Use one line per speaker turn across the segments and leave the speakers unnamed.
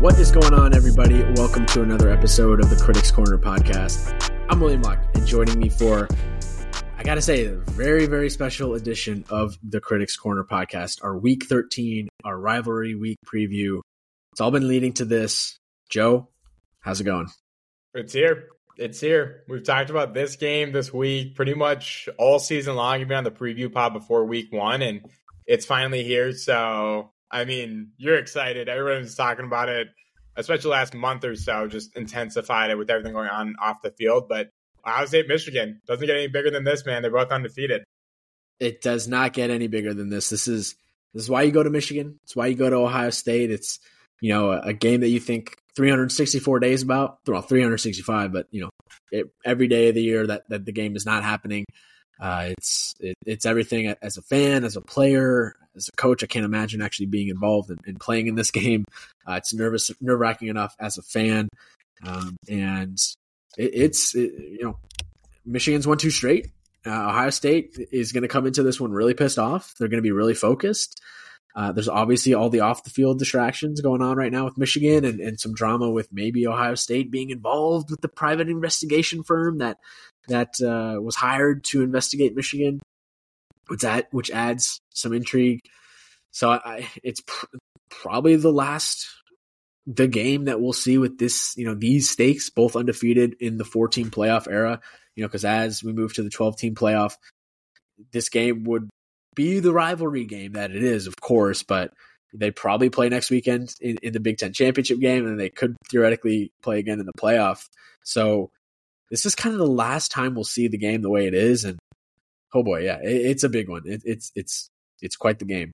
What is going on, everybody? Welcome to another episode of the Critics Corner podcast. I'm William Locke, and joining me for, I gotta say, a very, very special edition of the Critics Corner podcast, our week 13, our rivalry week preview. It's all been leading to this. Joe, how's it going?
It's here. It's here. We've talked about this game this week pretty much all season long. You've been on the preview pod before week one, and it's finally here. So, I mean, you're excited. Everyone's talking about it, especially last month or so, just intensified it with everything going on off the field. But Ohio State, Michigan doesn't get any bigger than this, man. They're both undefeated.
It does not get any bigger than this. This is this is why you go to Michigan. It's why you go to Ohio State. It's you know a, a game that you think 364 days about. Well, 365, but you know it, every day of the year that that the game is not happening. Uh, it's it, it's everything as a fan, as a player, as a coach. I can't imagine actually being involved in, in playing in this game. Uh, it's nervous, nerve wracking enough as a fan, um, and it, it's you know Michigan's won two straight. Uh, Ohio State is going to come into this one really pissed off. They're going to be really focused. Uh, there's obviously all the off the field distractions going on right now with Michigan and, and some drama with maybe Ohio State being involved with the private investigation firm that that uh, was hired to investigate Michigan, which which adds some intrigue. So I, it's pr- probably the last the game that we'll see with this you know these stakes both undefeated in the 14 playoff era. You know because as we move to the 12 team playoff, this game would be the rivalry game that it is, of course, but they probably play next weekend in, in, the Big Ten championship game, and they could theoretically play again in the playoff. So this is kind of the last time we'll see the game the way it is, and oh boy, yeah, it, it's a big one. It, it's it's it's quite the game.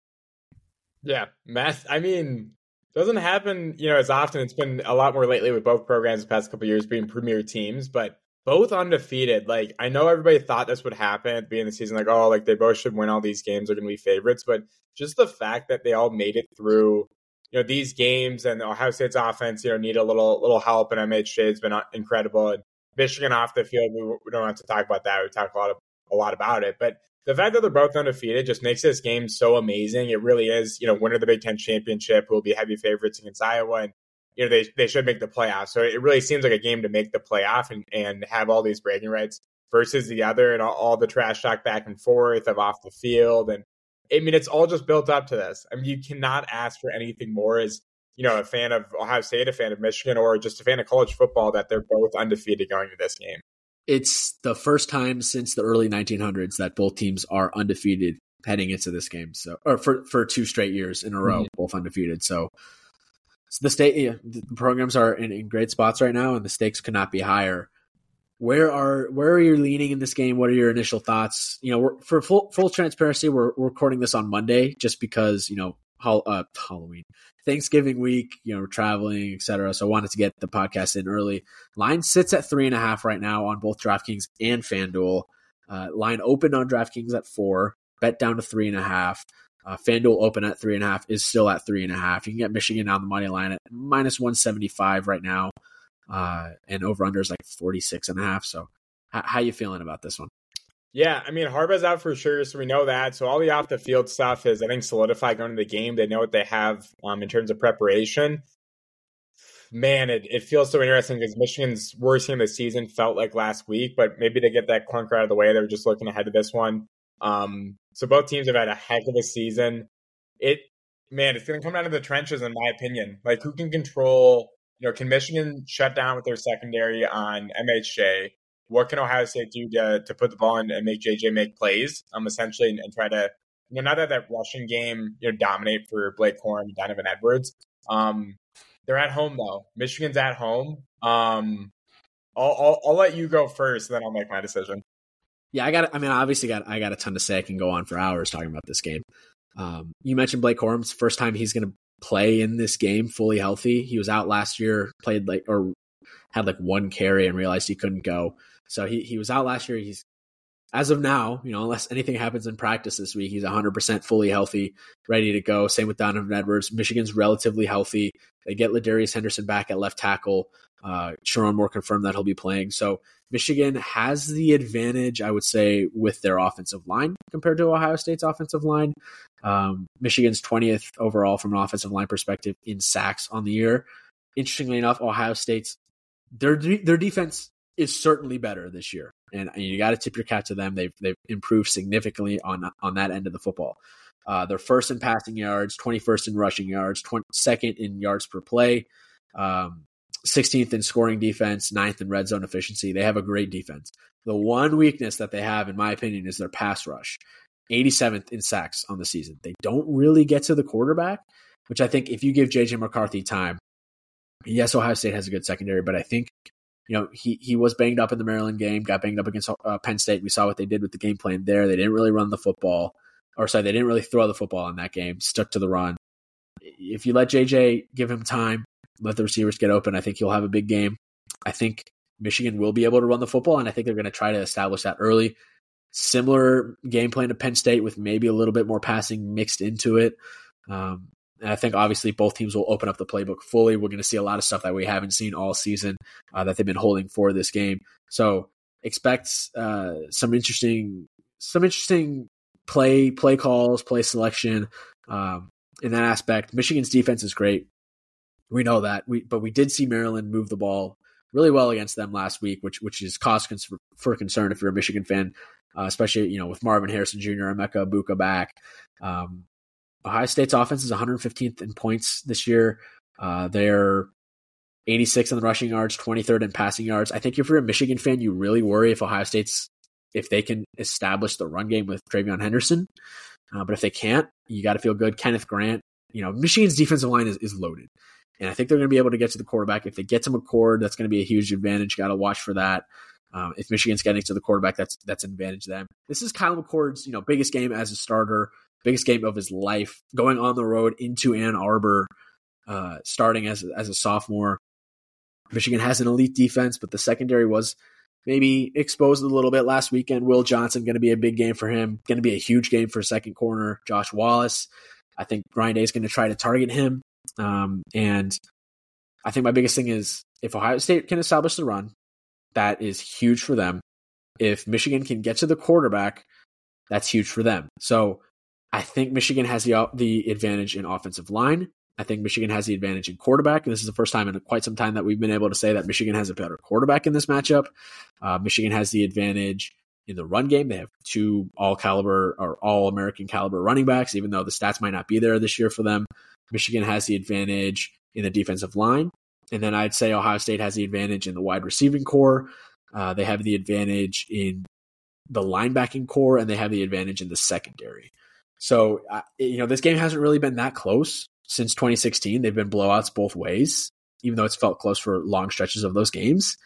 Yeah, math. I mean, doesn't happen, you know, as often. It's been a lot more lately with both programs the past couple years being premier teams, but both undefeated. Like I know everybody thought this would happen at the beginning of the season, like oh, like they both should win all these games, They're going to be favorites. But just the fact that they all made it through, you know, these games and Ohio State's offense, you know, need a little little help, and MHJ has been uh, incredible. And Michigan off the field, we, we don't have to talk about that. We talk a lot of, a lot about it, but the fact that they're both undefeated just makes this game so amazing. It really is, you know, winner of the Big Ten championship will be heavy favorites against Iowa, and you know, they they should make the playoffs. So it really seems like a game to make the playoff and, and have all these bragging rights versus the other and all, all the trash talk back and forth of off the field. And I mean, it's all just built up to this. I mean, you cannot ask for anything more as, you know, a fan of Ohio State, a fan of Michigan, or just a fan of college football that they're both undefeated going to this game.
It's the first time since the early 1900s that both teams are undefeated heading into this game. So, or for, for two straight years in a row, mm-hmm. both undefeated. So, so the state yeah, the programs are in, in great spots right now, and the stakes could not be higher. Where are where are you leaning in this game? What are your initial thoughts? You know, for full full transparency, we're, we're recording this on Monday just because you know uh, Halloween, Thanksgiving week, you know, traveling, etc. So I wanted to get the podcast in early. Line sits at three and a half right now on both DraftKings and FanDuel. Uh, line opened on DraftKings at four, bet down to three and a half. Uh, FanDuel open at three and a half is still at three and a half. You can get Michigan on the money line at minus 175 right now. Uh, and over under is like 46 and a half. So h- how you feeling about this one?
Yeah, I mean Harbaugh's out for sure, so we know that. So all the off the field stuff is, I think, solidified going to the game. They know what they have um, in terms of preparation. Man, it, it feels so interesting because Michigan's worst game of the season felt like last week, but maybe they get that clunker out of the way. They're just looking ahead to this one. Um, so both teams have had a heck of a season. It man, it's going to come down to the trenches, in my opinion. Like who can control? You know, can Michigan shut down with their secondary on MHJ? What can Ohio State do to to put the ball in and make JJ make plays? Um, essentially, and, and try to you know not that that rushing game you know dominate for Blake Corum, Donovan Edwards. Um, they're at home though. Michigan's at home. Um, I'll, I'll, I'll let you go first, then I'll make my decision
yeah, I got. I mean, obviously, got I got a ton to say. I can go on for hours talking about this game. Um, you mentioned Blake Corum's first time he's going to play in this game fully healthy. He was out last year, played like or had like one carry and realized he couldn't go. So he he was out last year. He's as of now, you know, unless anything happens in practice this week, he's 100% fully healthy, ready to go. Same with Donovan Edwards. Michigan's relatively healthy. They get Ladarius Henderson back at left tackle. Uh, Sherrone Moore confirmed that he'll be playing. So Michigan has the advantage, I would say, with their offensive line compared to Ohio State's offensive line. Um, Michigan's 20th overall from an offensive line perspective in sacks on the year. interestingly enough, Ohio State's their their defense is certainly better this year, and you got to tip your cap to them. They've they've improved significantly on on that end of the football. Uh, they're first in passing yards, 21st in rushing yards, 20, second in yards per play, um, 16th in scoring defense, ninth in red zone efficiency. They have a great defense. The one weakness that they have, in my opinion, is their pass rush. 87th in sacks on the season. They don't really get to the quarterback, which I think if you give JJ McCarthy time, yes, Ohio State has a good secondary, but I think you know he he was banged up in the Maryland game, got banged up against uh, Penn State. We saw what they did with the game plan there. They didn't really run the football, or sorry, they didn't really throw the football in that game. Stuck to the run. If you let JJ give him time, let the receivers get open, I think he'll have a big game. I think Michigan will be able to run the football, and I think they're going to try to establish that early. Similar game plan to Penn State with maybe a little bit more passing mixed into it. Um, and I think obviously both teams will open up the playbook fully. We're going to see a lot of stuff that we haven't seen all season uh, that they've been holding for this game. So expect uh, some interesting, some interesting play play calls, play selection um, in that aspect. Michigan's defense is great. We know that. We but we did see Maryland move the ball really well against them last week, which which is cause for, for concern if you're a Michigan fan, uh, especially you know with Marvin Harrison Jr. and Emeka Egbuka back. Um, Ohio State's offense is 115th in points this year. Uh, they're 86 in the rushing yards, 23rd in passing yards. I think if you're a Michigan fan, you really worry if Ohio State's if they can establish the run game with TreVeyon Henderson. Uh, but if they can't, you got to feel good. Kenneth Grant, you know, Michigan's defensive line is, is loaded. And I think they're going to be able to get to the quarterback. If they get to McCord, that's going to be a huge advantage. Got to watch for that. Um, if Michigan's getting to the quarterback, that's that's an advantage to them. This is Kyle McCord's you know biggest game as a starter, biggest game of his life, going on the road into Ann Arbor, uh, starting as as a sophomore. Michigan has an elite defense, but the secondary was maybe exposed a little bit last weekend. Will Johnson going to be a big game for him. Going to be a huge game for second corner Josh Wallace. I think Ryan Day is going to try to target him. Um, and I think my biggest thing is if Ohio State can establish the run, that is huge for them. If Michigan can get to the quarterback, that's huge for them. So I think Michigan has the the advantage in offensive line. I think Michigan has the advantage in quarterback, and this is the first time in quite some time that we've been able to say that Michigan has a better quarterback in this matchup. Uh, Michigan has the advantage in the run game. They have two all caliber or all American caliber running backs, even though the stats might not be there this year for them. Michigan has the advantage in the defensive line. And then I'd say Ohio State has the advantage in the wide receiving core. Uh, they have the advantage in the linebacking core, and they have the advantage in the secondary. So, uh, you know, this game hasn't really been that close since 2016. They've been blowouts both ways, even though it's felt close for long stretches of those games.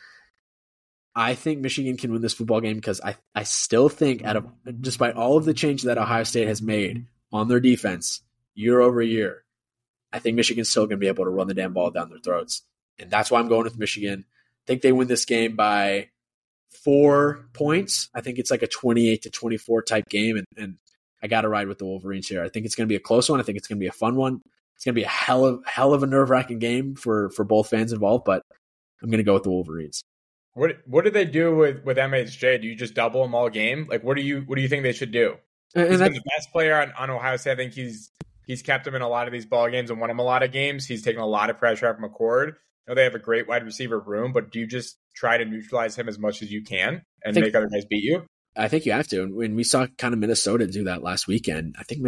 I think Michigan can win this football game because I, I still think, out of despite all of the change that Ohio State has made on their defense year over year, I think Michigan's still going to be able to run the damn ball down their throats. And that's why I'm going with Michigan. I think they win this game by four points. I think it's like a 28 to 24 type game. And, and I got to ride with the Wolverines here. I think it's going to be a close one. I think it's going to be a fun one. It's going to be a hell of, hell of a nerve wracking game for, for both fans involved, but I'm going to go with the Wolverines.
What what did they do with with MHJ? Do you just double him all game? Like what do you what do you think they should do? And he's been the best player on, on Ohio State. I think he's He's kept him in a lot of these ball games and won him a lot of games. He's taken a lot of pressure off McCord. I know they have a great wide receiver room, but do you just try to neutralize him as much as you can and think, make other guys beat you?
I think you have to. And when we saw kind of Minnesota do that last weekend, I think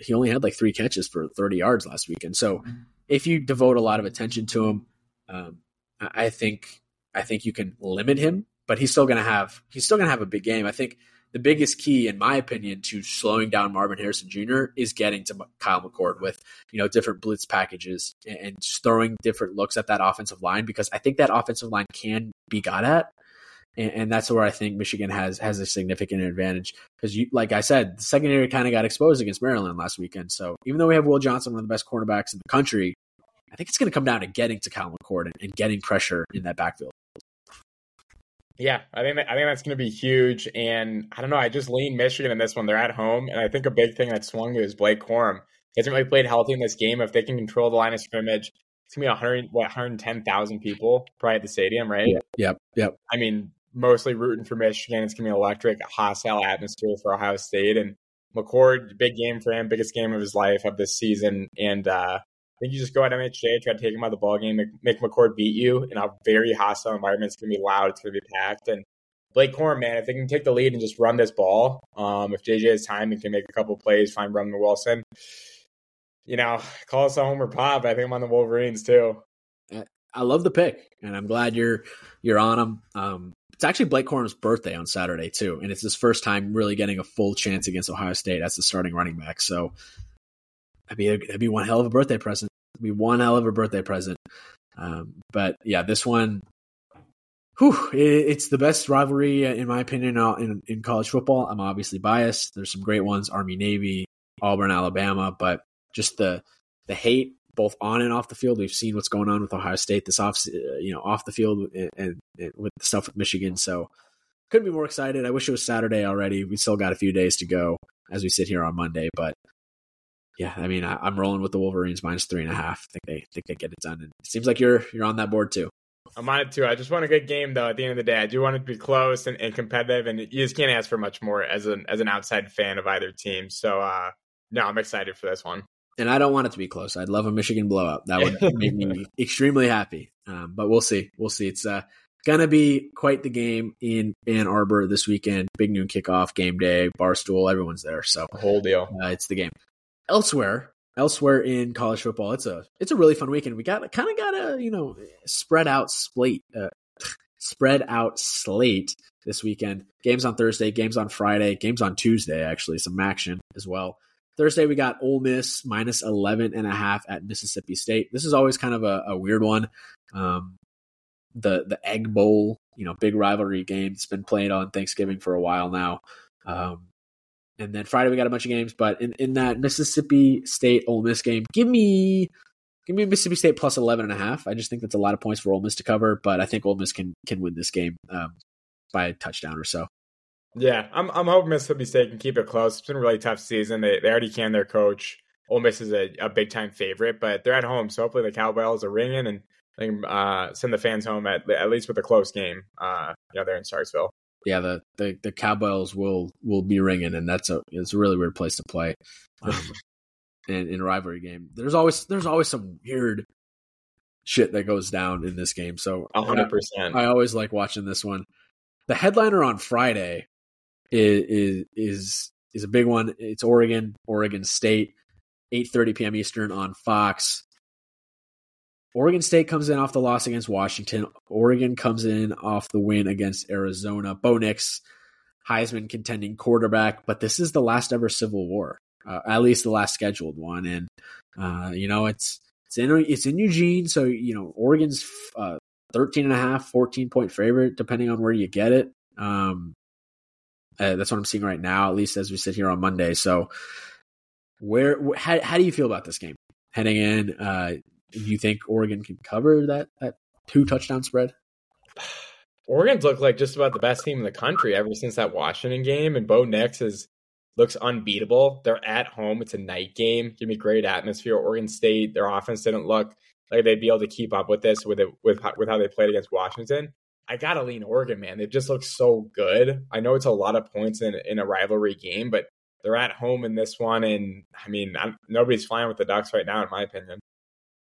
he only had like three catches for 30 yards last weekend. So if you devote a lot of attention to him, um, I think I think you can limit him, but he's still going to have he's still going to have a big game. I think the biggest key, in my opinion, to slowing down Marvin Harrison Jr. is getting to Kyle McCord with you know different blitz packages and throwing different looks at that offensive line because I think that offensive line can be got at. And, and that's where I think Michigan has has a significant advantage because, you, like I said, the secondary kind of got exposed against Maryland last weekend. So even though we have Will Johnson, one of the best cornerbacks in the country, I think it's going to come down to getting to Kyle McCord and, and getting pressure in that backfield.
Yeah, I think that, I think that's going to be huge, and I don't know. I just lean Michigan in this one. They're at home, and I think a big thing that swung me is Blake Corum. He hasn't really played healthy in this game. If they can control the line of scrimmage, it's gonna be 100 what 110,000 people probably at the stadium, right?
Yep, yep, yep.
I mean, mostly rooting for Michigan. It's gonna be electric, a hostile atmosphere for Ohio State, and McCord, big game for him, biggest game of his life of this season, and uh, I think you just go at MHJ, try to take him out of the ball game, make, make McCord beat you in a very hostile environment. It's going to be loud. It's going to be packed. And Blake Corum, man, if they can take the lead and just run this ball, um, if JJ has time and can make a couple plays, find Roman Wilson, you know, call us a homer pop. I think I'm on the Wolverines too.
I love the pick, and I'm glad you're you're on them. Um, it's actually Blake Corum's birthday on Saturday too, and it's his first time really getting a full chance against Ohio State as the starting running back. So I'd be a, that'd be one hell of a birthday present. It'd be one hell of a birthday present. Um, but yeah, this one, whew, it, it's the best rivalry uh, in my opinion uh, in, in college football. I'm obviously biased. There's some great ones: Army, Navy, Auburn, Alabama, but just the the hate both on and off the field. We've seen what's going on with Ohio State this off, uh, you know, off the field and, and, and, with the stuff with Michigan. So couldn't be more excited. I wish it was Saturday already. We still got a few days to go as we sit here on Monday, but yeah, I mean, I, am rolling with the Wolverines minus three and a half. I think they think they get it done, and it seems like you're you're on that board too.
I'm on it too. I just want a good game though. At the end of the day, I do want it to be close and, and competitive, and you just can't ask for much more as an as an outside fan of either team. So, uh, no, I'm excited for this one
and I don't want it to be close. I'd love a Michigan blowout. That would make me extremely happy. Um, but we'll see. We'll see. It's uh, gonna be quite the game in Ann Arbor this weekend. Big noon kickoff, game day, barstool. Everyone's there. So
the whole deal.
Uh, it's the game. Elsewhere, elsewhere in college football, it's a it's a really fun weekend. We got kind of got a you know spread out slate, uh, spread out slate this weekend. Games on Thursday, games on Friday, games on Tuesday. Actually, some action as well. Thursday, we got Ole Miss minus 11 and a half at Mississippi State. This is always kind of a, a weird one. Um, the the Egg Bowl, you know, big rivalry game. It's been played on Thanksgiving for a while now. Um, and then Friday we got a bunch of games, but in, in that Mississippi State Ole Miss game, give me give me Mississippi State plus 11 and a half. I just think that's a lot of points for Ole Miss to cover, but I think Ole Miss can can win this game um, by a touchdown or so.
Yeah, I'm I'm hoping Mississippi State can keep it close. It's been a really tough season. They they already can their coach. Ole Miss is a, a big time favorite, but they're at home, so hopefully the cowbells are ringing and they can uh, send the fans home at at least with a close game. Uh, you know, they're in Starkville.
Yeah, the, the the cowbells will will be ringing, and that's a it's a really weird place to play. Um, in, in a rivalry game, there's always there's always some weird shit that goes down in this game. So
hundred percent.
I always like watching this one. The headliner on Friday is is is a big one. It's Oregon, Oregon State, 8:30 p.m. Eastern on Fox. Oregon State comes in off the loss against Washington. Oregon comes in off the win against Arizona. Bo Nix, Heisman contending quarterback, but this is the last ever Civil War, uh, at least the last scheduled one. And uh, you know, it's it's in it's in Eugene, so you know Oregon's uh, 13 and a half, 14 point favorite, depending on where you get it. Um, uh, that's what I'm seeing right now, at least as we sit here on Monday. So, where how, how do you feel about this game heading in? Uh, do you think Oregon can cover that that two touchdown spread?
Oregon's looked like just about the best team in the country ever since that Washington game, and Bo Nix is looks unbeatable. They're at home; it's a night game. Give me great atmosphere. Oregon State, their offense didn't look like they'd be able to keep up with this with it with with how they played against Washington. I gotta lean Oregon, man. They just look so good. I know it's a lot of points in in a rivalry game, but they're at home in this one, and I mean, I'm, nobody's flying with the Ducks right now, in my opinion.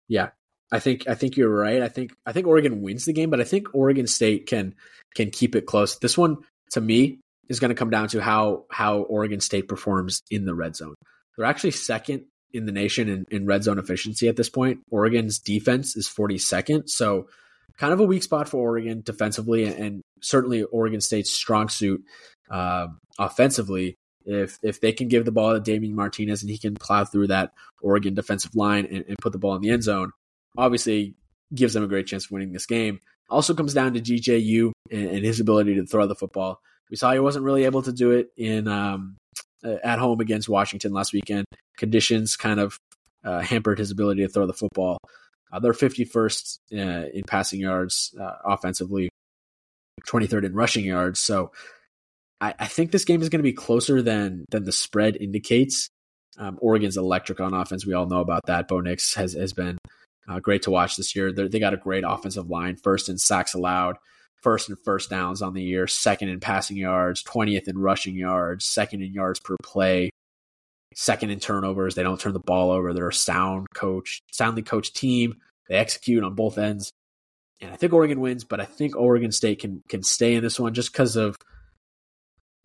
Yeah, I think I think you're right. I think I think Oregon wins the game, but I think Oregon State can can keep it close. This one, to me, is going to come down to how how Oregon State performs in the red zone. They're actually second in the nation in, in red zone efficiency at this point. Oregon's defense is 42nd, so kind of a weak spot for Oregon defensively, and certainly Oregon State's strong suit uh, offensively. If if they can give the ball to Damien Martinez and he can plow through that Oregon defensive line and, and put the ball in the end zone, obviously gives them a great chance of winning this game. Also comes down to DJU and, and his ability to throw the football. We saw he wasn't really able to do it in um, at home against Washington last weekend. Conditions kind of uh, hampered his ability to throw the football. Uh, they're 51st uh, in passing yards uh, offensively, 23rd in rushing yards. So I, I think this game is going to be closer than than the spread indicates. Um, Oregon's electric on offense. We all know about that. Bo Nix has has been uh, great to watch this year. They're, they got a great offensive line. First in sacks allowed, first in first downs on the year, second in passing yards, twentieth in rushing yards, second in yards per play. Second in turnovers. They don't turn the ball over. They're a sound coach, soundly coached team. They execute on both ends. And I think Oregon wins, but I think Oregon State can can stay in this one just because of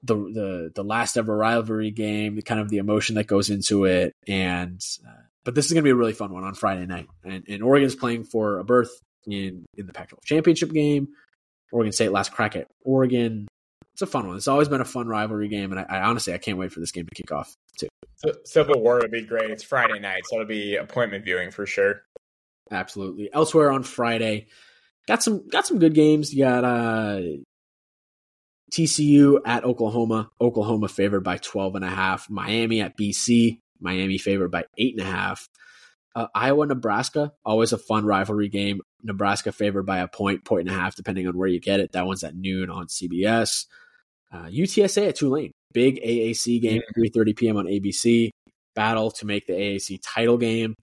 the the the last ever rivalry game, the kind of the emotion that goes into it, and uh, but this is going to be a really fun one on Friday night, and, and Oregon's playing for a berth in in the Pac-12 championship game. Oregon State last crack at Oregon. It's a fun one. It's always been a fun rivalry game, and I, I honestly I can't wait for this game to kick off too.
Civil War would be great. It's Friday night, so it'll be appointment viewing for sure.
Absolutely. Elsewhere on Friday, got some got some good games. You got uh, TCU at Oklahoma. Oklahoma favored by 12 and a half. Miami at BC. Miami favored by eight and a half. Uh, Iowa, Nebraska, always a fun rivalry game. Nebraska favored by a point, point and a half, depending on where you get it. That one's at noon on CBS. Uh, UTSA at Tulane, big AAC game, 3:30 p.m. on ABC. Battle to make the AAC title game.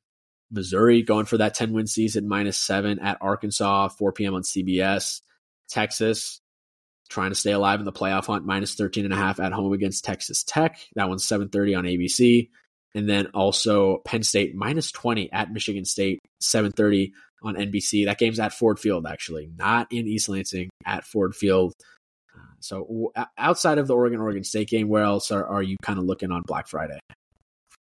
Missouri going for that 10 win season, minus seven at Arkansas, 4 p.m. on CBS. Texas trying to stay alive in the playoff hunt, minus 13 and a half at home against Texas Tech. That one's 7:30 on ABC. And then also Penn State minus 20 at Michigan State, 7:30 on NBC. That game's at Ford Field, actually, not in East Lansing, at Ford Field. So outside of the Oregon Oregon State game, where else are, are you kind of looking on Black Friday?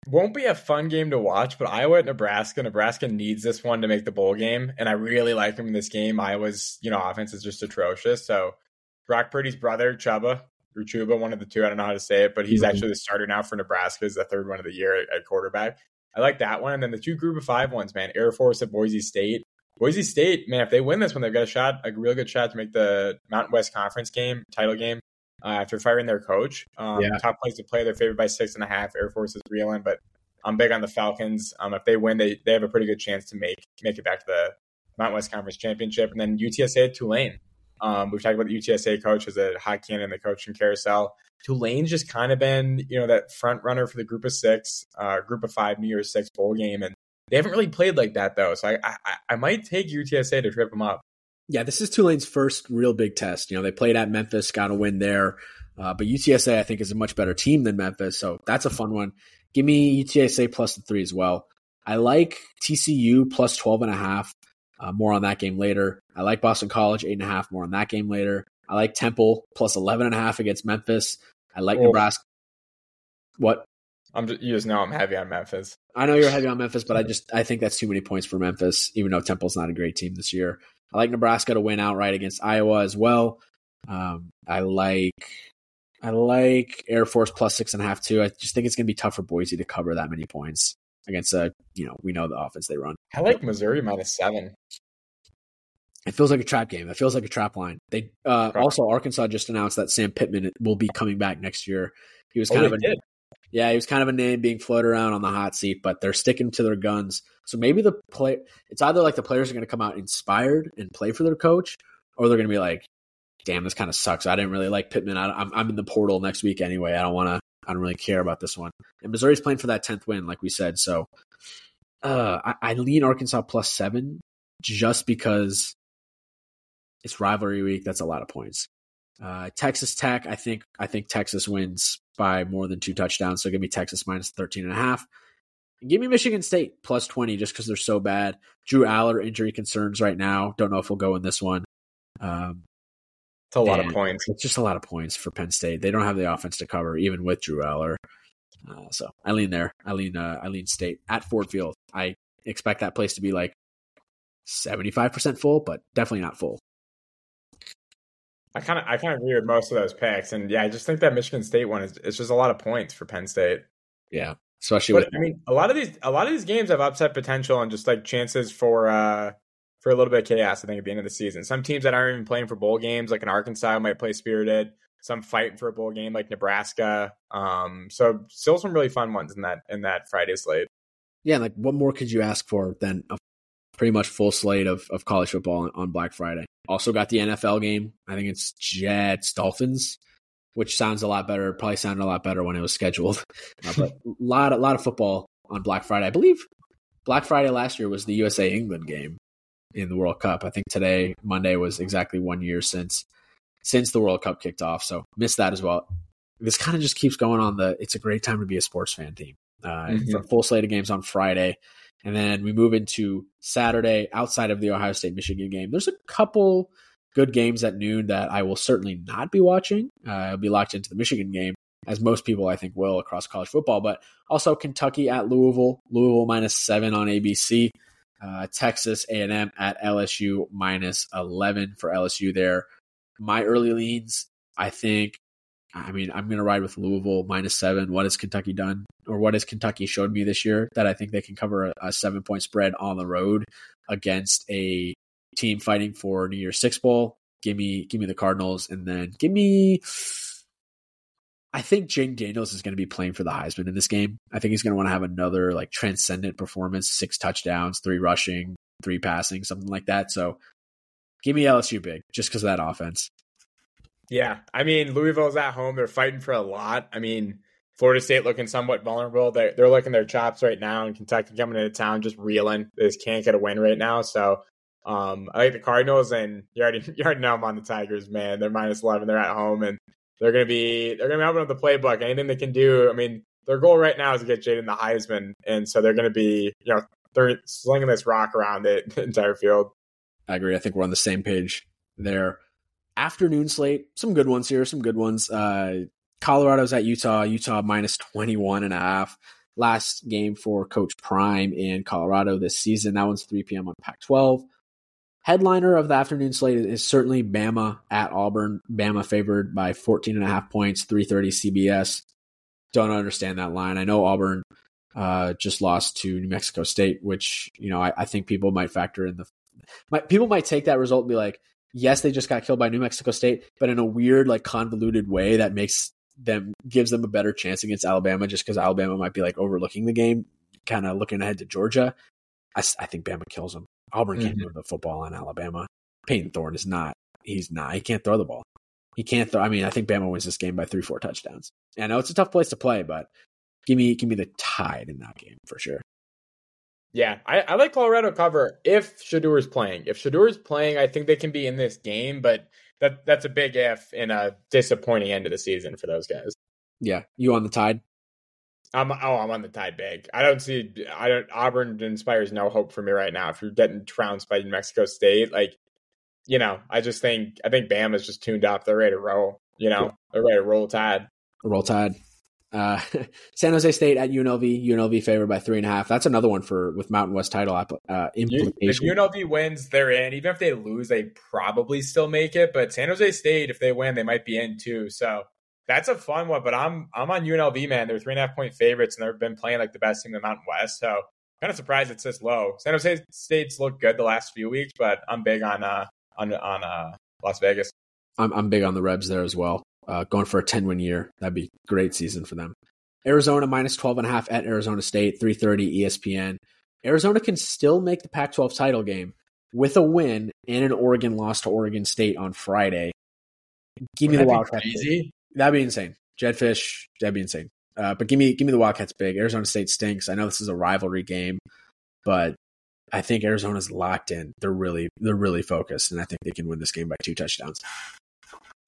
Won't be a fun game to watch, but Iowa at Nebraska. Nebraska needs this one to make the bowl game, and I really like him in this game. Iowa's you know offense is just atrocious. So Brock Purdy's brother Chuba or Chuba, one of the two, I don't know how to say it, but he's mm-hmm. actually the starter now for Nebraska. Is the third one of the year at, at quarterback. I like that one, and then the two Group of Five ones, man. Air Force at Boise State. Boise State, man, if they win this one, they've got a shot, a real good shot to make the Mountain West Conference game, title game, uh, after firing their coach. Um, yeah. Top place to play, they're favored by six and a half. Air Force is reeling, but I'm big on the Falcons. Um, if they win, they they have a pretty good chance to make make it back to the Mountain West Conference Championship. And then UTSA at Tulane. Um, we've talked about the UTSA coach as a hot candidate in the coaching carousel. Tulane's just kind of been, you know, that front runner for the group of six, uh, group of five New Year's Six bowl game. And they haven't really played like that though, so I I, I might take UTSA to trip them up.
Yeah, this is Tulane's first real big test. You know, they played at Memphis, got a win there, uh, but UTSA I think is a much better team than Memphis, so that's a fun one. Give me UTSA plus the three as well. I like TCU plus 12 and a half. Uh, more on that game later. I like Boston College eight and a half. More on that game later. I like Temple plus 11 and a half against Memphis. I like oh. Nebraska. What?
I'm just, you just know I'm heavy on Memphis.
I know you're heavy on Memphis, but I just I think that's too many points for Memphis, even though Temple's not a great team this year. I like Nebraska to win outright against Iowa as well. Um, I like I like Air Force plus six and a half too. I just think it's going to be tough for Boise to cover that many points against a you know we know the offense they run.
I like Missouri minus seven.
It feels like a trap game. It feels like a trap line. They uh, also Arkansas just announced that Sam Pittman will be coming back next year. He was oh, kind oh, of a did. Yeah, he was kind of a name being floated around on the hot seat, but they're sticking to their guns. So maybe the play it's either like the players are going to come out inspired and play for their coach, or they're going to be like, "Damn, this kind of sucks. I didn't really like Pittman. I, am I'm in the portal next week anyway. I don't want to. I don't really care about this one." And Missouri's playing for that tenth win, like we said. So uh, I, I lean Arkansas plus seven just because it's rivalry week. That's a lot of points. Uh, Texas Tech, I think I think Texas wins by more than two touchdowns. So give me Texas minus 13 and a half. And give me Michigan State plus 20 just because they're so bad. Drew Allar injury concerns right now. Don't know if he'll go in this one. Um,
it's a lot of points.
It's just a lot of points for Penn State. They don't have the offense to cover, even with Drew Allar. Uh, so I lean there. I lean. Uh, I lean State at Ford Field. I expect that place to be like seventy five percent full, but definitely not full.
I kind of I kind of agree with most of those picks, and yeah, I just think that Michigan State one is it's just a lot of points for Penn State.
Yeah, especially
but, with I mean a lot of these a lot of these games have upset potential and just like chances for uh for a little bit of chaos. I think at the end of the season, some teams that aren't even playing for bowl games, like an Arkansas, might play spirited. Some fighting for a bowl game, like Nebraska. Um, so still some really fun ones in that in that Friday slate.
Yeah, like what more could you ask for than a pretty much full slate of, of college football on Black Friday. Also got the NFL game. I think it's Jets Dolphins, which sounds a lot better. Probably sounded a lot better when it was scheduled. Uh, but a lot a lot of football on Black Friday. I believe Black Friday last year was the USA England game in the World Cup. I think today Monday was exactly one year since since the World Cup kicked off. So missed that as well. This kind of just keeps going on the it's a great time to be a sports fan team. uh, mm-hmm. full slate of games on Friday. And then we move into Saturday outside of the Ohio State Michigan game. There's a couple good games at noon that I will certainly not be watching. Uh, I'll be locked into the Michigan game, as most people I think will across college football, but also Kentucky at Louisville, Louisville minus seven on ABC. Uh, Texas A&M at LSU minus 11 for LSU there. My early leans, I think, I mean, I'm going to ride with Louisville minus seven. What has Kentucky done, or what has Kentucky showed me this year that I think they can cover a, a seven point spread on the road against a team fighting for New Year's Six Bowl? Give me, give me the Cardinals, and then give me. I think Jayden Daniels is going to be playing for the Heisman in this game. I think he's going to want to have another like transcendent performance, six touchdowns, three rushing, three passing, something like that. So give me LSU big just because of that offense.
Yeah, I mean Louisville's at home; they're fighting for a lot. I mean, Florida State looking somewhat vulnerable. They're they're looking their chops right now, and Kentucky coming into town just reeling. They just can't get a win right now. So um, I like the Cardinals, and you already you already know I'm on the Tigers, man. They're minus eleven. They're at home, and they're gonna be they're gonna be opening up the playbook. Anything they can do. I mean, their goal right now is to get Jayden the Heisman, and so they're gonna be you know they're slinging this rock around the entire field.
I agree. I think we're on the same page there afternoon slate, some good ones here, some good ones. Uh, Colorado's at Utah, Utah minus 21 and a half. Last game for Coach Prime in Colorado this season. That one's 3 p.m. on Pac 12. Headliner of the afternoon slate is certainly Bama at Auburn. Bama favored by 14 and a half points, 330 CBS. Don't understand that line. I know Auburn uh, just lost to New Mexico State, which, you know, I, I think people might factor in the. Might, people might take that result and be like, yes, they just got killed by New Mexico State, but in a weird, like convoluted way that makes them gives them a better chance against Alabama just because Alabama might be like overlooking the game, kind of looking ahead to Georgia. I, I, think Bama kills them. Auburn can't mm-hmm. the football on Alabama. Payton Thorne is not. He's not. He can't throw the ball. He can't throw. I mean, I think Bama wins this game by three, four touchdowns. I know it's a tough place to play, but give me give me the tide in that game for sure.
Yeah, I, I like Colorado cover if is playing. If is playing, I think they can be in this game, but that that's a big if in a disappointing end of the season for those guys.
Yeah, you on the tide?
I'm oh, I'm on the tide big. I don't see. I don't. Auburn inspires no hope for me right now. If you're getting trounced by New Mexico State, like you know, I just think I think Bam is just tuned up. They're ready to roll. You know, they're ready to roll tide.
Roll tide. Uh, San Jose State at UNLV. UNLV favored by three and a half. That's another one for with Mountain West title uh, implication.
If UNLV wins, they're in. Even if they lose, they probably still make it. But San Jose State, if they win, they might be in too. So that's a fun one. But I'm I'm on UNLV, man. They're three and a half point favorites, and they've been playing like the best team in the Mountain West. So kind of surprised it's this low. San Jose State's looked good the last few weeks, but I'm big on uh on on uh Las Vegas.
I'm I'm big on the Rebs there as well uh, going for a 10 win year. That'd be great season for them. Arizona minus 12 and a half at Arizona State, 330 ESPN. Arizona can still make the Pac 12 title game with a win and an Oregon loss to Oregon State on Friday. Give me the Wildcats. Crazy? That'd be insane. Jedd Fisch, that'd be insane. Uh, but give me give me the Wildcats big. Arizona State stinks. I know this is a rivalry game, but I think Arizona's locked in. They're really they're really focused, and I think they can win this game by two touchdowns.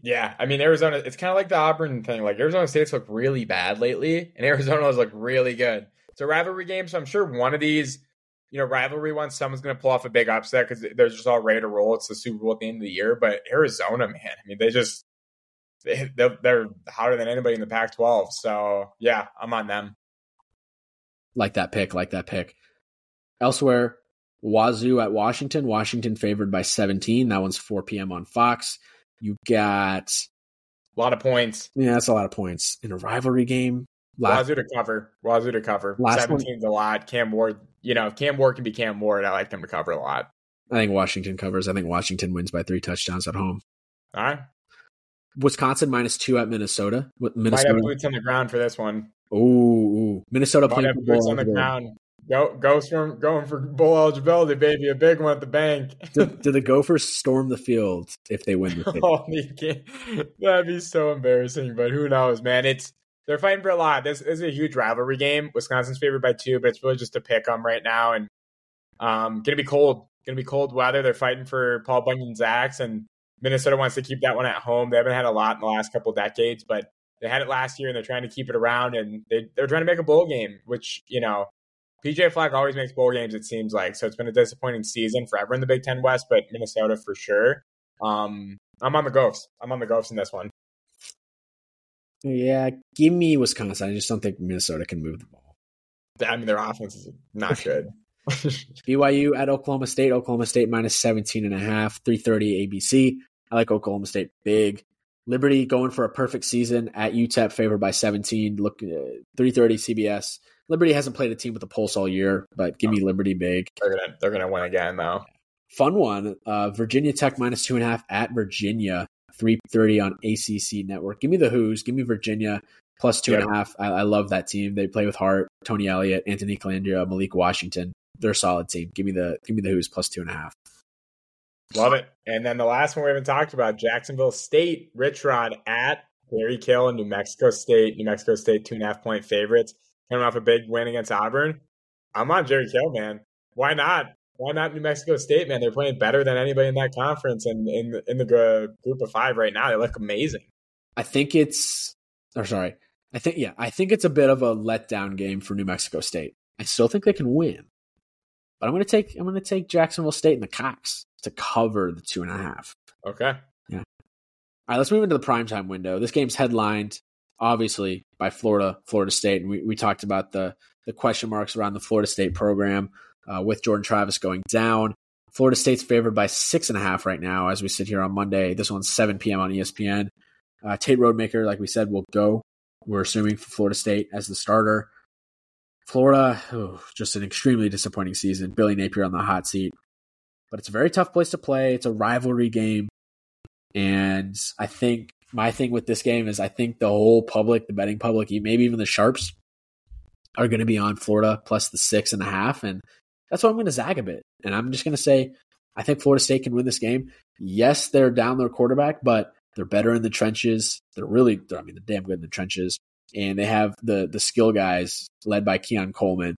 Yeah, I mean Arizona. It's kind of like the Auburn thing. Like Arizona State's looked really bad lately, and Arizona Arizona's looked really good. It's a rivalry game, so I'm sure one of these, you know, rivalry ones, someone's going to pull off a big upset because they're just all ready to roll. It's the Super Bowl at the end of the year, but Arizona, man, I mean, they just they, they're hotter than anybody in the Pac-12. So yeah, I'm on them.
Like that pick, like that pick. Elsewhere, Wazoo at Washington. Washington favored by 17. That one's 4 p.m. on Fox. You got
a lot of points.
Yeah, that's a lot of points in a rivalry game.
Last, Wazoo to cover. Wazoo to cover. Last 17's one, a lot. Cam Ward, you know, if Cam Ward can be Cam Ward, I like them to cover a lot.
I think Washington covers. I think Washington wins by three touchdowns at home.
All right.
Wisconsin minus two at Minnesota.
Minnesota. Might have boots on the ground for this one.
Ooh, Minnesota
Might playing boots on the ground. Go, Ghost from going for bowl eligibility, baby, a big one at the bank.
do, do, the Gophers storm the field if they win the
oh, That'd be so embarrassing, but who knows, man? It's they're fighting for a lot. This, this is a huge rivalry game. Wisconsin's favored by two, but it's really just to pick them right now, and um, gonna be cold. Gonna be cold weather. They're fighting for Paul Bunyan's axe, and Minnesota wants to keep that one at home. They haven't had a lot in the last couple decades, but They had it last year and they're trying to keep it around and they, they're trying to make a bowl game, which, you know, PJ Fleck always makes bowl games, it seems like. So it's been a disappointing season forever in the Big Ten West, but Minnesota for sure. Um, I'm on the Gophs. I'm on the Gophs in this one.
Yeah, give me Wisconsin. I just don't think Minnesota can move the ball.
I mean, their offense is not good.
BYU at Oklahoma State. Oklahoma State minus 17 and a half, 330 ABC. I like Oklahoma State big. Liberty going for a perfect season at UTEP, favored by 17. Look, uh, 330 CBS. Liberty hasn't played a team with a pulse all year, but give me Liberty big.
They're gonna they're gonna win again though.
Fun one. Uh, Virginia Tech minus two and a half at Virginia. 330 on ACC Network. Give me the Hoos. Give me Virginia plus two and a half. I, I love that team. They play with heart. Tony Elliott, Anthony Colandrea, Malik Washington. They're a solid team. Give me the give me the Hoos plus two and a half.
Love it. And then the last one we haven't talked about, Jacksonville State, Rich Rod at Jerry Kill and New Mexico State. New Mexico State two and a half point favorites. Coming off a big win against Auburn. I'm on Jerry Kill, man. Why not? Why not New Mexico State, man? They're playing better than anybody in that conference and in, in, in the group of five right now. They look amazing.
I think it's, or sorry, I think, yeah, I think it's a bit of a letdown game for New Mexico State. I still think they can win, but I'm going to take, I'm going to take Jacksonville State and the Cox to cover the two and a half.
Okay.
Yeah. All right, let's move into the primetime window. This game's headlined, obviously, by Florida, Florida State. And we, we talked about the, the question marks around the Florida State program uh, with Jordan Travis going down. Florida State's favored by six and a half right now as we sit here on Monday. This one's 7 p.m. on ESPN. Uh, Tate Rodemaker, like we said, will go. We're assuming for Florida State as the starter. Florida, oh, just an extremely disappointing season. Billy Napier on the hot seat. But it's a very tough place to play. It's a rivalry game. And I think my thing with this game is I think the whole public, the betting public, maybe even the sharps, are going to be on Florida plus the six and a half. And that's why I'm going to zag a bit. And I'm just going to say, I think Florida State can win this game. Yes, they're down their quarterback, but they're better in the trenches. They're really, they're, I mean, they're damn good in the trenches. And they have the the skill guys led by Keon Coleman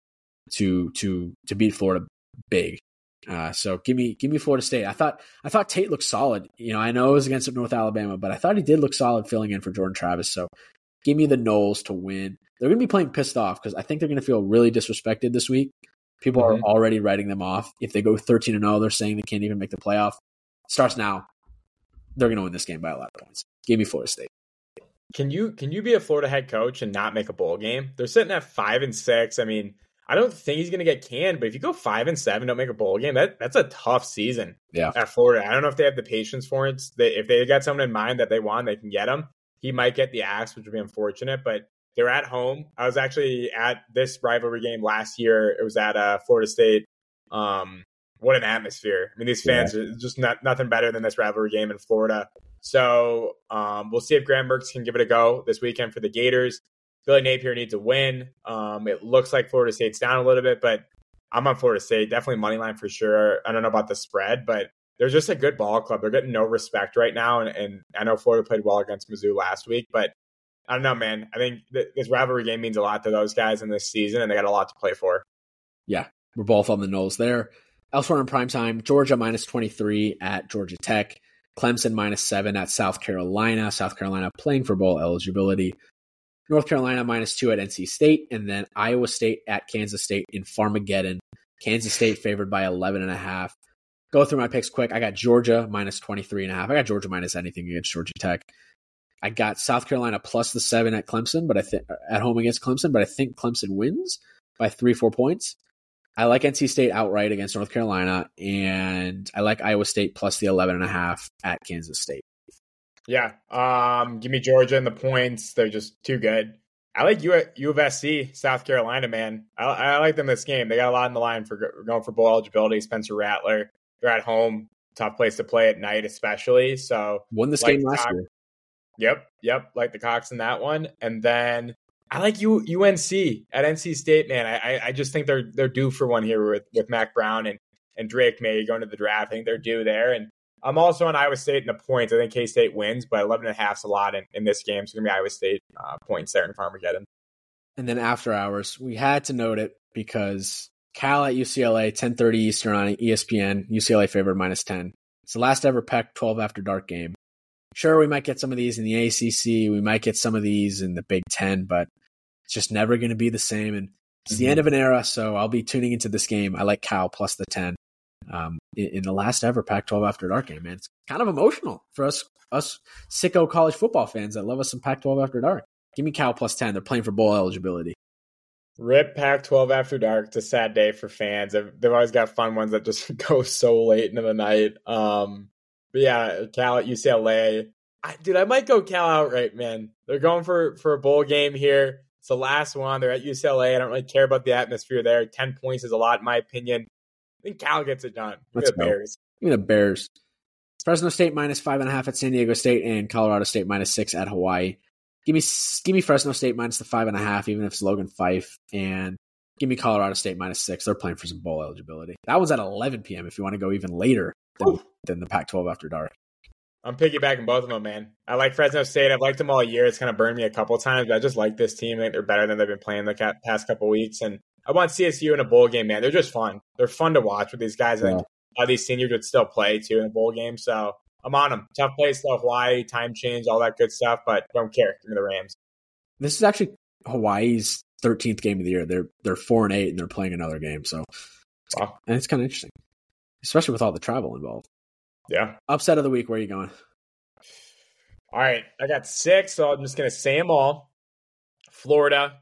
to to to beat Florida big. Uh, so give me give me Florida State. I thought I thought Tate looked solid. You know, I know it was against North Alabama, but I thought he did look solid filling in for Jordan Travis. So give me the Noles to win. They're going to be playing pissed off because I think they're going to feel really disrespected this week. People mm-hmm. are already writing them off. If they go 13 and 0, they're saying they can't even make the playoff. Starts now. They're going to win this game by a lot of points. Give me Florida State.
Can you can you be a Florida head coach and not make a bowl game? They're sitting at five and six. I mean, I don't think he's going to get canned, but if you go five and seven, don't make a bowl game, that that's a tough season.
Yeah,
at Florida, I don't know if they have the patience for it. They, if they got someone in mind that they want, they can get him. He might get the axe, which would be unfortunate, but they're at home. I was actually at this rivalry game last year. It was at uh, Florida State. Um, what an atmosphere! I mean, these fans yeah. are just not, nothing better than this rivalry game in Florida. So um, we'll see if Graham Mertz can give it a go this weekend for the Gators. Billy Napier needs a win. Um, it looks like Florida State's down a little bit, but I'm on Florida State. Definitely money line for sure. I don't know about the spread, but they're just a good ball club. They're getting no respect right now, and, and I know Florida played well against Mizzou last week, but I don't know, man. I think th- this rivalry game means a lot to those guys in this season, and they got a lot to play for.
Yeah, we're both on the nose there. Elsewhere in prime time, Georgia minus 23 at Georgia Tech. Clemson minus 7 at South Carolina. South Carolina playing for bowl eligibility. North Carolina minus 2 at NC State. And then Iowa State at Kansas State in Farmageddon. Kansas State favored by 11.5. Go through my picks quick. I got Georgia minus 23.5. I got Georgia minus anything against Georgia Tech. I got South Carolina plus the seven at Clemson, but I think at home against Clemson, but I think Clemson wins by three, four points. I like NC State outright against North Carolina, and I like Iowa State plus the 11 and a half at Kansas State.
Yeah. Um, give me Georgia and the points. They're just too good. I like U, U of SC, South Carolina, man. I, I, like them this game. They got a lot in the line for going for bowl eligibility. Spencer Rattler. They're at home. Tough place to play at night, especially. So
won this like game last year.
Yep, yep, like the Cox in that one. And then I like U, UNC at NC State, man. I, I just think they're they're due for one here with, with Mack Brown and, and Drake Maye going to the draft. I think they're due there. And I'm also on Iowa State in the points. I think K State wins, but 11 and a half is a lot in, in this game. So it's going to be Iowa State uh, points there in Farmageddon.
And then after hours, we had to note it because Cal at UCLA, 10:30 Eastern on ESPN. UCLA favored minus 10. It's the last ever Pac 12 after dark game. Sure, we might get some of these in the ACC. We might get some of these in the Big Ten, but it's just never going to be the same. And it's mm-hmm. the end of an era, so I'll be tuning into this game. I like Cal plus the 10 um, in, in, the last ever Pac 12 after dark game, man. It's kind of emotional for us, us sicko college football fans that love us some Pac 12 after dark. Give me Cal plus 10. They're playing for bowl eligibility.
Rip Pac 12 after dark. It's a sad day for fans. They've, they've, always got fun ones that just go so late into the night. Um, but yeah, Cal at UCLA. I, dude, I might go Cal outright, man. They're going for for a bowl game here. It's the last one. They're at UCLA. I don't really care about the atmosphere there. Ten points is a lot, in my opinion. I think Cal gets it done.
Let's the go. Bears. Give me the Bears. Fresno State minus five and a half at San Diego State and Colorado State minus six at Hawaii. Give me give me Fresno State minus the five and a half, even if it's Logan Fife, and give me Colorado State minus six. They're playing for some bowl eligibility. That one's at 11 p.m. If you want to go even later than, than the Pac-12 after dark.
I'm piggybacking both of them, man. I like Fresno State. I've liked them all year. It's kind of burned me a couple times, but I just like this team. I think they're better than they've been playing the past couple weeks. And I want CSU in a bowl game, man. They're just fun. They're fun to watch with these guys. I think all these seniors would still play too in a bowl game. So I'm on them. Tough place, though. Hawaii, time change, all that good stuff, but don't care. Give me the Rams.
This is actually Hawaii's 13th game of the year. They're they're four and eight, and they're playing another game. So, wow. and it's kind of interesting, especially with all the travel involved.
Yeah.
Upset of the week. Where are you going?
All right, I got six, so I'm just gonna say them all. Florida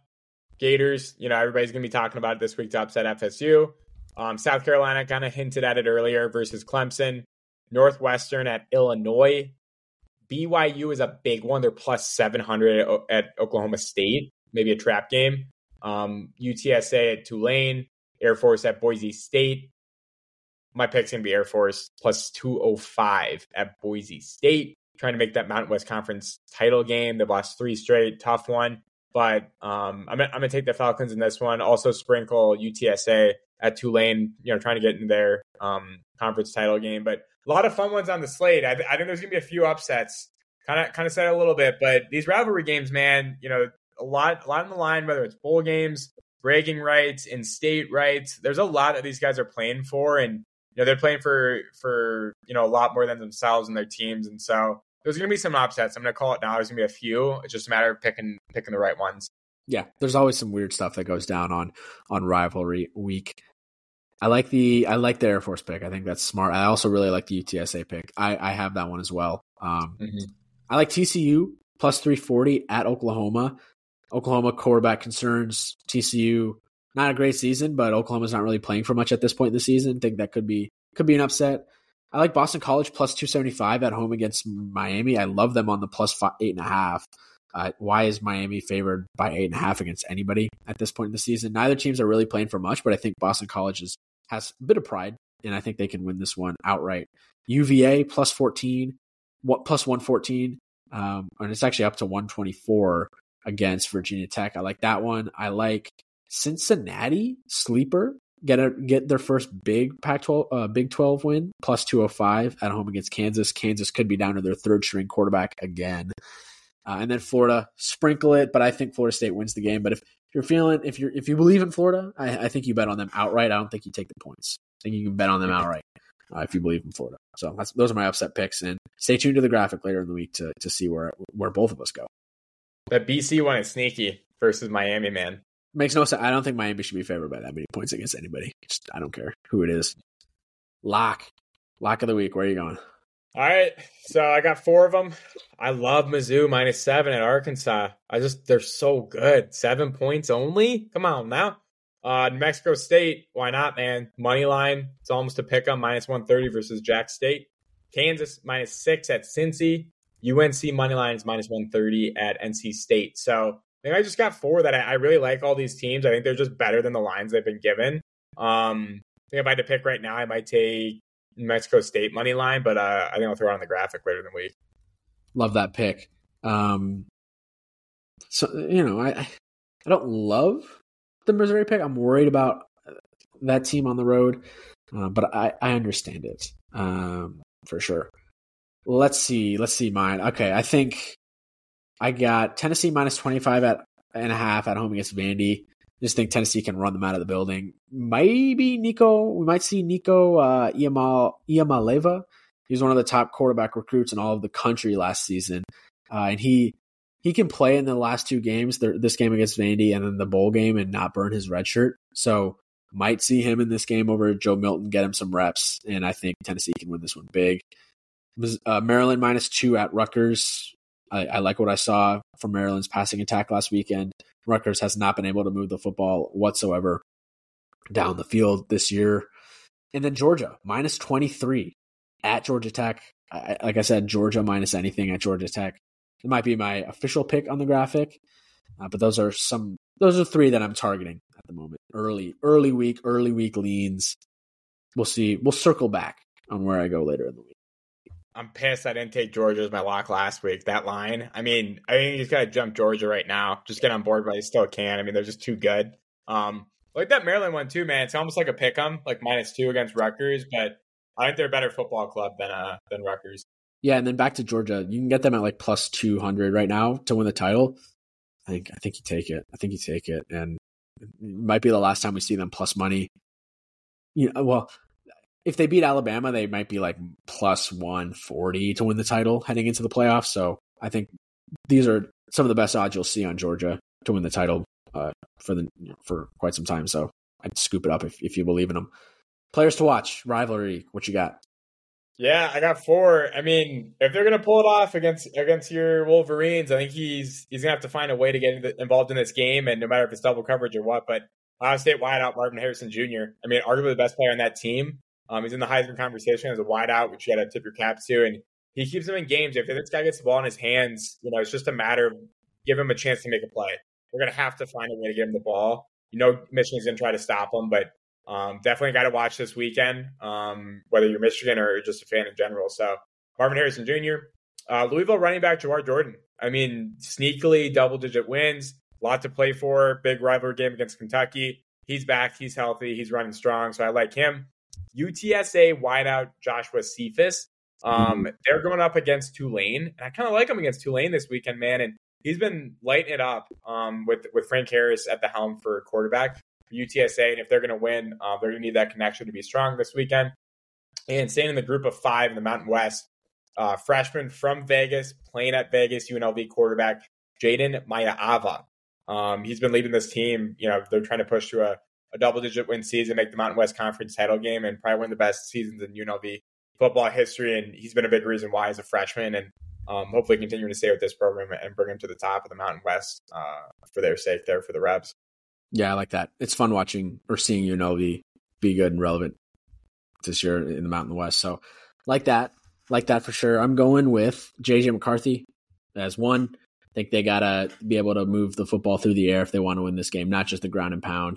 Gators. You know, everybody's gonna be talking about it this week to upset FSU. Um, South Carolina kind of hinted at it earlier versus Clemson. Northwestern at Illinois. BYU is a big one. They're plus 700 at Oklahoma State, maybe a trap game. Um, UTSA at Tulane, Air Force at Boise State. My pick's going to be Air Force plus 205 at Boise State trying to make that Mountain West Conference title game. They've lost three straight, tough one. But um, I'm, I'm to take the Falcons in this one. Also sprinkle UTSA at Tulane, you know, trying to get in their um, conference title game. But a lot of fun ones on the slate. I, I think there's to be a few upsets. Kind of kind of said a little bit, but these rivalry games, man, you know, a lot a lot on the line. Whether it's bowl games, bragging rights, in state rights, there's a lot that these guys are playing for, and you know they're playing for for you know a lot more than themselves and their teams. And so there's going to be some upsets. I'm going to call it now. There's going to be a few. It's just a matter of picking picking the right ones.
Yeah, there's always some weird stuff that goes down on on rivalry week. I like the I like the Air Force pick. I think that's smart. I also really like the UTSA pick. I, I have that one as well. Um, mm-hmm. I like TCU plus 340 at Oklahoma. Oklahoma quarterback concerns. TCU not a great season, but Oklahoma's not really playing for much at this point in the season. Think that could be could be an upset. I like Boston College plus 275 at home against Miami. I love them on the plus five, eight and a half. Uh, why is Miami favored by eight and a half against anybody at this point in the season? Neither teams are really playing for much, but I think Boston College is, has a bit of pride, and I think they can win this one outright. UVA plus 14, what plus 114, um, and it's actually up to 124 against Virginia Tech. I like that one. I like Cincinnati sleeper get a, get their first big Pac-12 uh, Big 12 win plus 205 at home against Kansas. Kansas could be down to their third string quarterback again. Uh, and then Florida sprinkle it, but I think Florida State wins the game. But if, you're feeling if you're if you believe in Florida, I, I, think you bet on them outright. I don't think you take the points. I think you can bet on them outright uh, if you believe in Florida. So those are my upset picks, and stay tuned to the graphic later in the week to to see where where both of us go.
That BC one is sneaky versus Miami, man.
Makes no sense. I don't think Miami should be favored by that many points against anybody. Just, I don't care who it is. Lock. Lock of the week. Where are you going?
All right. So I got four of them. I love Mizzou minus seven at Arkansas. I just, they're so good. Seven points only? Come on now. Uh, New Mexico State. Why not, man? Money line. It's almost a pick minus 130 versus Jax State. Kansas minus six at Cincy. UNC money line is minus 130 at NC State. So think I just got four that I, I, really like all these teams. I think they're just better than the lines they've been given. Um, I think if I had to pick right now, I might take Mexico State money line, but uh, I think I'll throw it on the graphic later in the week.
Love that pick. Um, so you know, I I don't love the Missouri pick. I'm worried about that team on the road, uh, but I I understand it um, for sure. Let's see. Let's see mine. Okay, I think I got Tennessee minus 25 at and a half at home against Vandy. Just think Tennessee can run them out of the building. Maybe Nico, we might see Nico uh, Iamaleava He was one of the top quarterback recruits in all of the country last season, uh, and he he can play in the last two games, this game against Vandy and then the bowl game, and not burn his red shirt. So might see him in this game over Joe Milton, get him some reps, and I think Tennessee can win this one big. Uh, Maryland minus two at Rutgers. I, I, like what I saw from Maryland's passing attack last weekend. Rutgers has not been able to move the football whatsoever down the field this year. And then Georgia minus 23 at Georgia Tech. I, like I said, Georgia minus anything at Georgia Tech. It might be my official pick on the graphic, uh, but those are some. Those are three that I'm targeting at the moment. Early, early week, early week leans. We'll see. We'll circle back on where I go later in the week.
I'm pissed I didn't take Georgia as my lock last week. That line. I mean, I think he's got to jump Georgia right now. Just get on board but you still can. I mean, they're just too good. Um, like that Maryland one too, man. It's almost like a pick 'em, like minus two against Rutgers, but I think they're a better football club than uh than Rutgers.
Yeah, and then back to Georgia, you can get them at like plus two hundred right now to win the title. I think I think you take it. I think you take it, and it might be the last time we see them plus money. You know, well, if they beat Alabama, they might be like plus one forty to win the title heading into the playoffs. So I think these are some of the best odds you'll see on Georgia to win the title uh, for the for quite some time. So I'd scoop it up if if you believe in them. Players to watch rivalry. What you got?
Yeah, I got four. I mean, if they're gonna pull it off against against your Wolverines, I think he's he's gonna have to find a way to get involved in this game, and no matter if it's double coverage or what. But Ohio State wideout Marvin Harrison Jr. I mean, arguably the best player on that team. Um, he's in the Heisman conversation as a wideout, which you got to tip your caps to, and he keeps him in games. If this guy gets the ball in his hands, you know, it's just a matter of give him a chance to make a play. We're gonna have to find a way to get him the ball. You know, Michigan's gonna try to stop him, but um, definitely got to watch this weekend, um, whether you're Michigan or just a fan in general. So Marvin Harrison Jr., uh, Louisville running back Jawhar Jordan. I mean, sneakily double digit wins, lot to play for. Big rivalry game against Kentucky. He's back. He's healthy. He's running strong. So I like him. UTSA wideout Joshua Cephus. Um, mm-hmm. They're going up against Tulane, and I kind of like him against Tulane this weekend, man. And he's been lighting it up um, with with Frank Harris at the helm for quarterback. For UTSA, and if they're going to win, uh, they're going to need that connection to be strong this weekend. And staying in the group of five in the Mountain West, uh, freshman from Vegas, playing at Vegas, UNLV quarterback Jayden Maiava. Um, he's been leading this team. You know, they're trying to push to a, a double-digit win season, make the Mountain West Conference title game, and probably one of the best seasons in UNLV football history. And he's been a big reason why as a freshman, and um, hopefully continuing to stay with this program and bring him to the top of the Mountain West uh, for their sake there for the Rebs.
Yeah, I like that. It's fun watching or seeing UNLV be good and relevant this year in the Mountain West. So, like that, like that for sure. I'm going with JJ McCarthy as one. I think they gotta be able to move the football through the air if they want to win this game, not just the ground and pound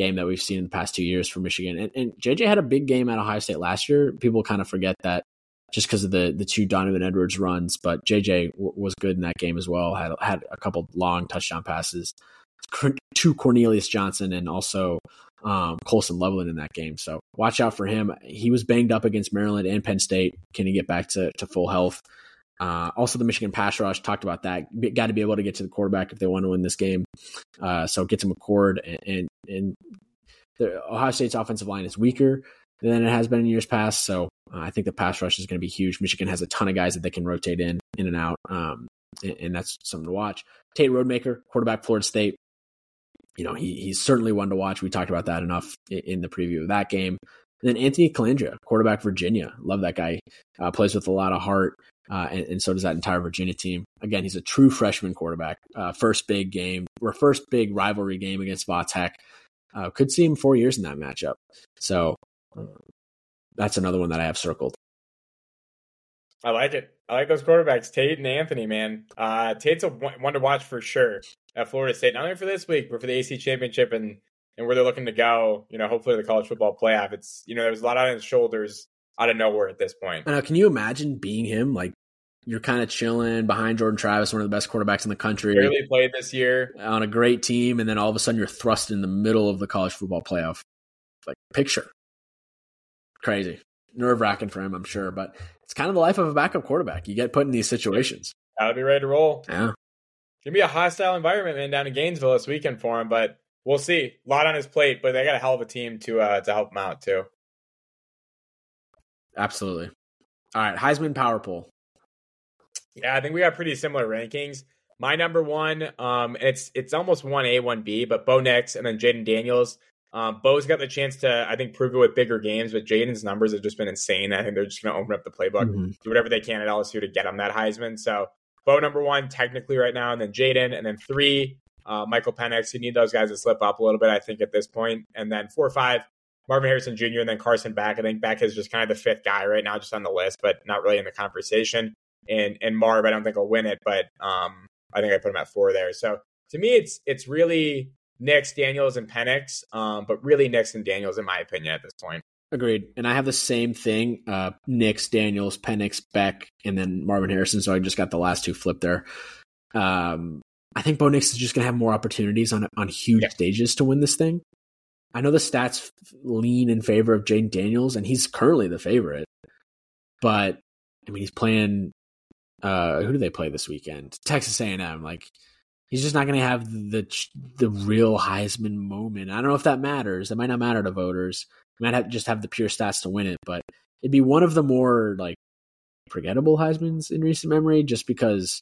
game that we've seen in the past two years for Michigan. And, and JJ had a big game at Ohio State last year. People kind of forget that just because of the the two Donovan Edwards runs, but JJ w- was good in that game as well. Had had a couple long touchdown passes to Cornelius Johnson and also um, Colston Loveland in that game. So watch out for him. He was banged up against Maryland and Penn State. Can he get back to, to full health? Uh, also, the Michigan pass rush talked about that. Got to be able to get to the quarterback if they want to win this game. Uh, so get to McCord and and, and the Ohio State's offensive line is weaker than it has been in years past. So uh, I think the pass rush is going to be huge. Michigan has a ton of guys that they can rotate in in and out, um, and, and, that's something to watch. Tate Rodemaker, quarterback, Florida State you know, he, he's certainly one to watch. We talked about that enough in, in the preview of that game. And then Anthony Colandrea, quarterback Virginia. Love that guy. Uh, plays with a lot of heart, uh, and, and, so does that entire Virginia team. Again, he's a true freshman quarterback. Uh, first big game, or first big rivalry game against Tech. Uh, could see him four years in that matchup. So uh, that's another one that I have circled.
I like it. I like those quarterbacks, Tate and Anthony. Man, uh, Tate's a one to watch for sure at Florida State, not only for this week, but for the ACC Championship and and where they're looking to go. You know, hopefully the college football playoff. It's you know there's a lot on his shoulders out of nowhere at this point.
Uh, can you imagine being him? Like you're kind of chilling behind Jordan Travis, one of the best quarterbacks in the country.
Barely played this year
on a great team, and then all of a sudden you're thrust in the middle of the college football playoff. Like picture, crazy, nerve wracking for him, I'm sure, but it's kind of the life of a backup quarterback. You get put in these situations.
Gotta be ready to roll.
Yeah.
Gonna be a hostile environment, man, down in Gainesville this weekend for him, but we'll see. A lot on his plate, but they got a hell of a team to uh, to help him out too.
Absolutely. All right, Heisman power poll.
Yeah, I think we got pretty similar rankings. My number one, um, it's it's almost one A, one B, but Bo Nix and then Jayden Daniels. Um, Bo's got the chance to, I think, prove it with bigger games, but Jayden's numbers have just been insane. I think they're just going to open up the playbook, mm-hmm. do whatever they can at LSU to get him that Heisman. So Bo number one, technically right now, and then Jayden, and then three, uh, Michael Penix. You need those guys to slip up a little bit, I think, at this point. And then four, or five, Marvin Harrison Jr. and then Carson Beck. I think Beck is just kind of the fifth guy right now, just on the list, but not really in the conversation. And and Marv, I don't think will win it, but um, I think I put him at four there. So to me, it's it's really Nix, Daniels, and Penix, um, but really Nix and Daniels, in my opinion, at this point.
Agreed. And I have the same thing: uh, Nix, Daniels, Penix, Beck, and then Marvin Harrison. So I just got the last two flipped there. Um, I think Bo Nix is just going to have more opportunities on on huge yeah. stages to win this thing. I know the stats lean in favor of Jayden Daniels, and he's currently the favorite. But I mean, he's playing. Uh, who do they play this weekend? Texas A and M. Like he's just not going to have the the real Heisman moment. I don't know if that matters. It might not matter to voters. Might have just have the pure stats to win it, but it'd be one of the more like forgettable Heisman's in recent memory, just because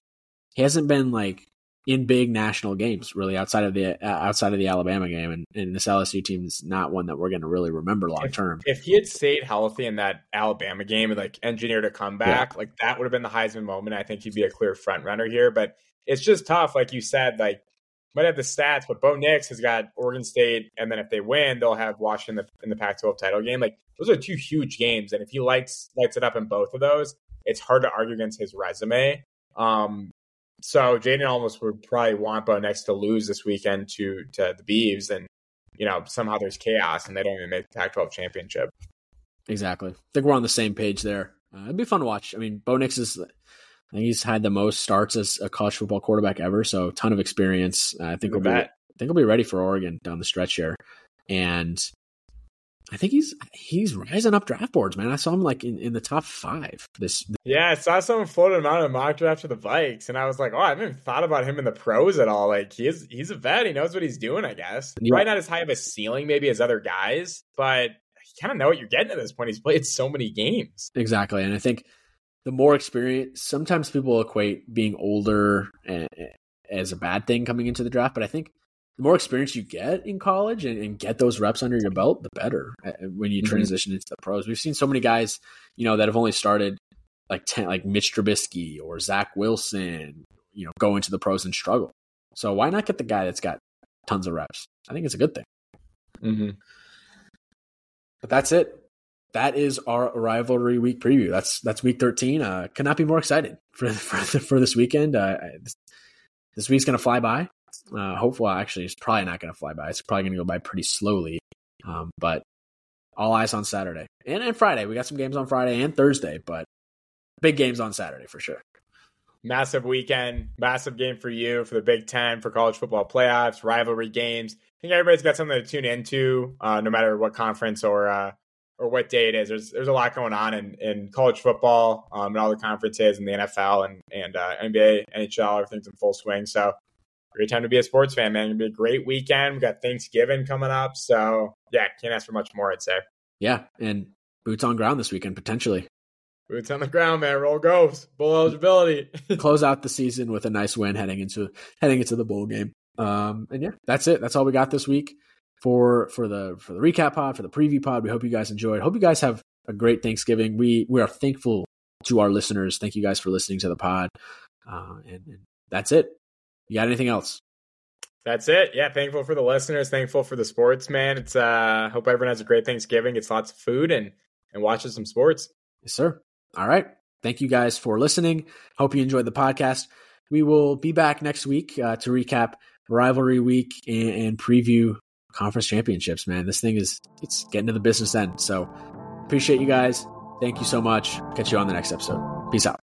he hasn't been like in big national games really outside of the uh, outside of the Alabama game and, and this LSU team is not one that we're going to really remember long term.
If, if, he had stayed healthy in that Alabama game and like engineered a comeback, yeah. like that would have been the Heisman moment. I think he'd be a clear front runner here, but it's just tough like you said like might have the stats, but Bo Nix has got Oregon State, and then if they win, they'll have Washington in the, in the Pac-12 title game. Like those are two huge games, and if he lights lights it up in both of those, it's hard to argue against his resume. Um, so Jayden almost would probably want Bo Nix to lose this weekend to to the Beavs, and you know somehow there's chaos and they don't even make the Pac-12 championship.
Exactly. I think we're on the same page there. Uh, it'd be fun to watch. I mean, Bo Nix is. I think he's had the most starts as a college football quarterback ever, so ton of experience. Uh, I think we'll be, I think he'll be ready for Oregon down the stretch here, and I think he's he's rising up draft boards, man. I saw him like in, in the top five. This,
yeah, I saw someone floating him out in mock draft for the Vikes, and I was like, oh, I haven't even thought about him in the pros at all. Like he's he's a vet, he knows what he's doing. I guess yeah. probably not as high of a ceiling maybe as other guys, but you kind of know what you're getting at this point. He's played so many games,
exactly, and I think the more experience. Sometimes people equate being older eh, eh, as a bad thing coming into the draft, but I think the more experience you get in college and, and, get those reps under your belt, the better uh, when you mm-hmm. transition into the pros. We've seen so many guys, you know, that have only started like 10, like Mitch Trubisky or Zach Wilson, you know, go into the pros and struggle. So why not get the guy that's got tons of reps? I think it's a good thing.
Mm-hmm.
But that's it. That is our rivalry week preview. That's that's week thirteen. Uh, cannot be more excited for for, for this weekend. Uh, this, this week's gonna fly by. Uh, hopefully, actually, it's probably not going to fly by. It's probably going to go by pretty slowly. Um, but all eyes on Saturday and, and Friday. We got some games on Friday and Thursday, but big games on Saturday for sure.
Massive weekend, massive game for you for the Big Ten, for college football playoffs, rivalry games. I think everybody's got something to tune into, uh, no matter what conference or uh, or what day it is. There's there's a lot going on in, in college football um, and all the conferences and the NFL and and uh, NBA, NHL, everything's in full swing. So great time to be a sports fan, man. It'll be a great weekend. We got Thanksgiving coming up. So yeah, can't ask for much more, I'd say.
Yeah. And boots on ground this weekend, potentially.
Boots on the ground, man. Roll goes. Bowl eligibility.
Close out the season with a nice win heading into heading into the bowl game. Um, and yeah, that's it. That's all we got this week for for the for the recap pod, for the preview pod. We hope you guys enjoyed. Hope you guys have a great Thanksgiving. We we are thankful to our listeners. Thank you guys for listening to the pod. Uh, and, and that's it. You got anything else?
That's it. Yeah, thankful for the listeners. Thankful for the sports, man. It's uh hope everyone has a great Thanksgiving. Gets lots of food and and watches some sports.
Yes, sir. All right. Thank you guys for listening. Hope you enjoyed the podcast. We will be back next week uh, to recap rivalry week and, and preview conference championships. Man, this thing is it's getting to the business end. So appreciate you guys. Thank you so much. Catch you on the next episode. Peace out.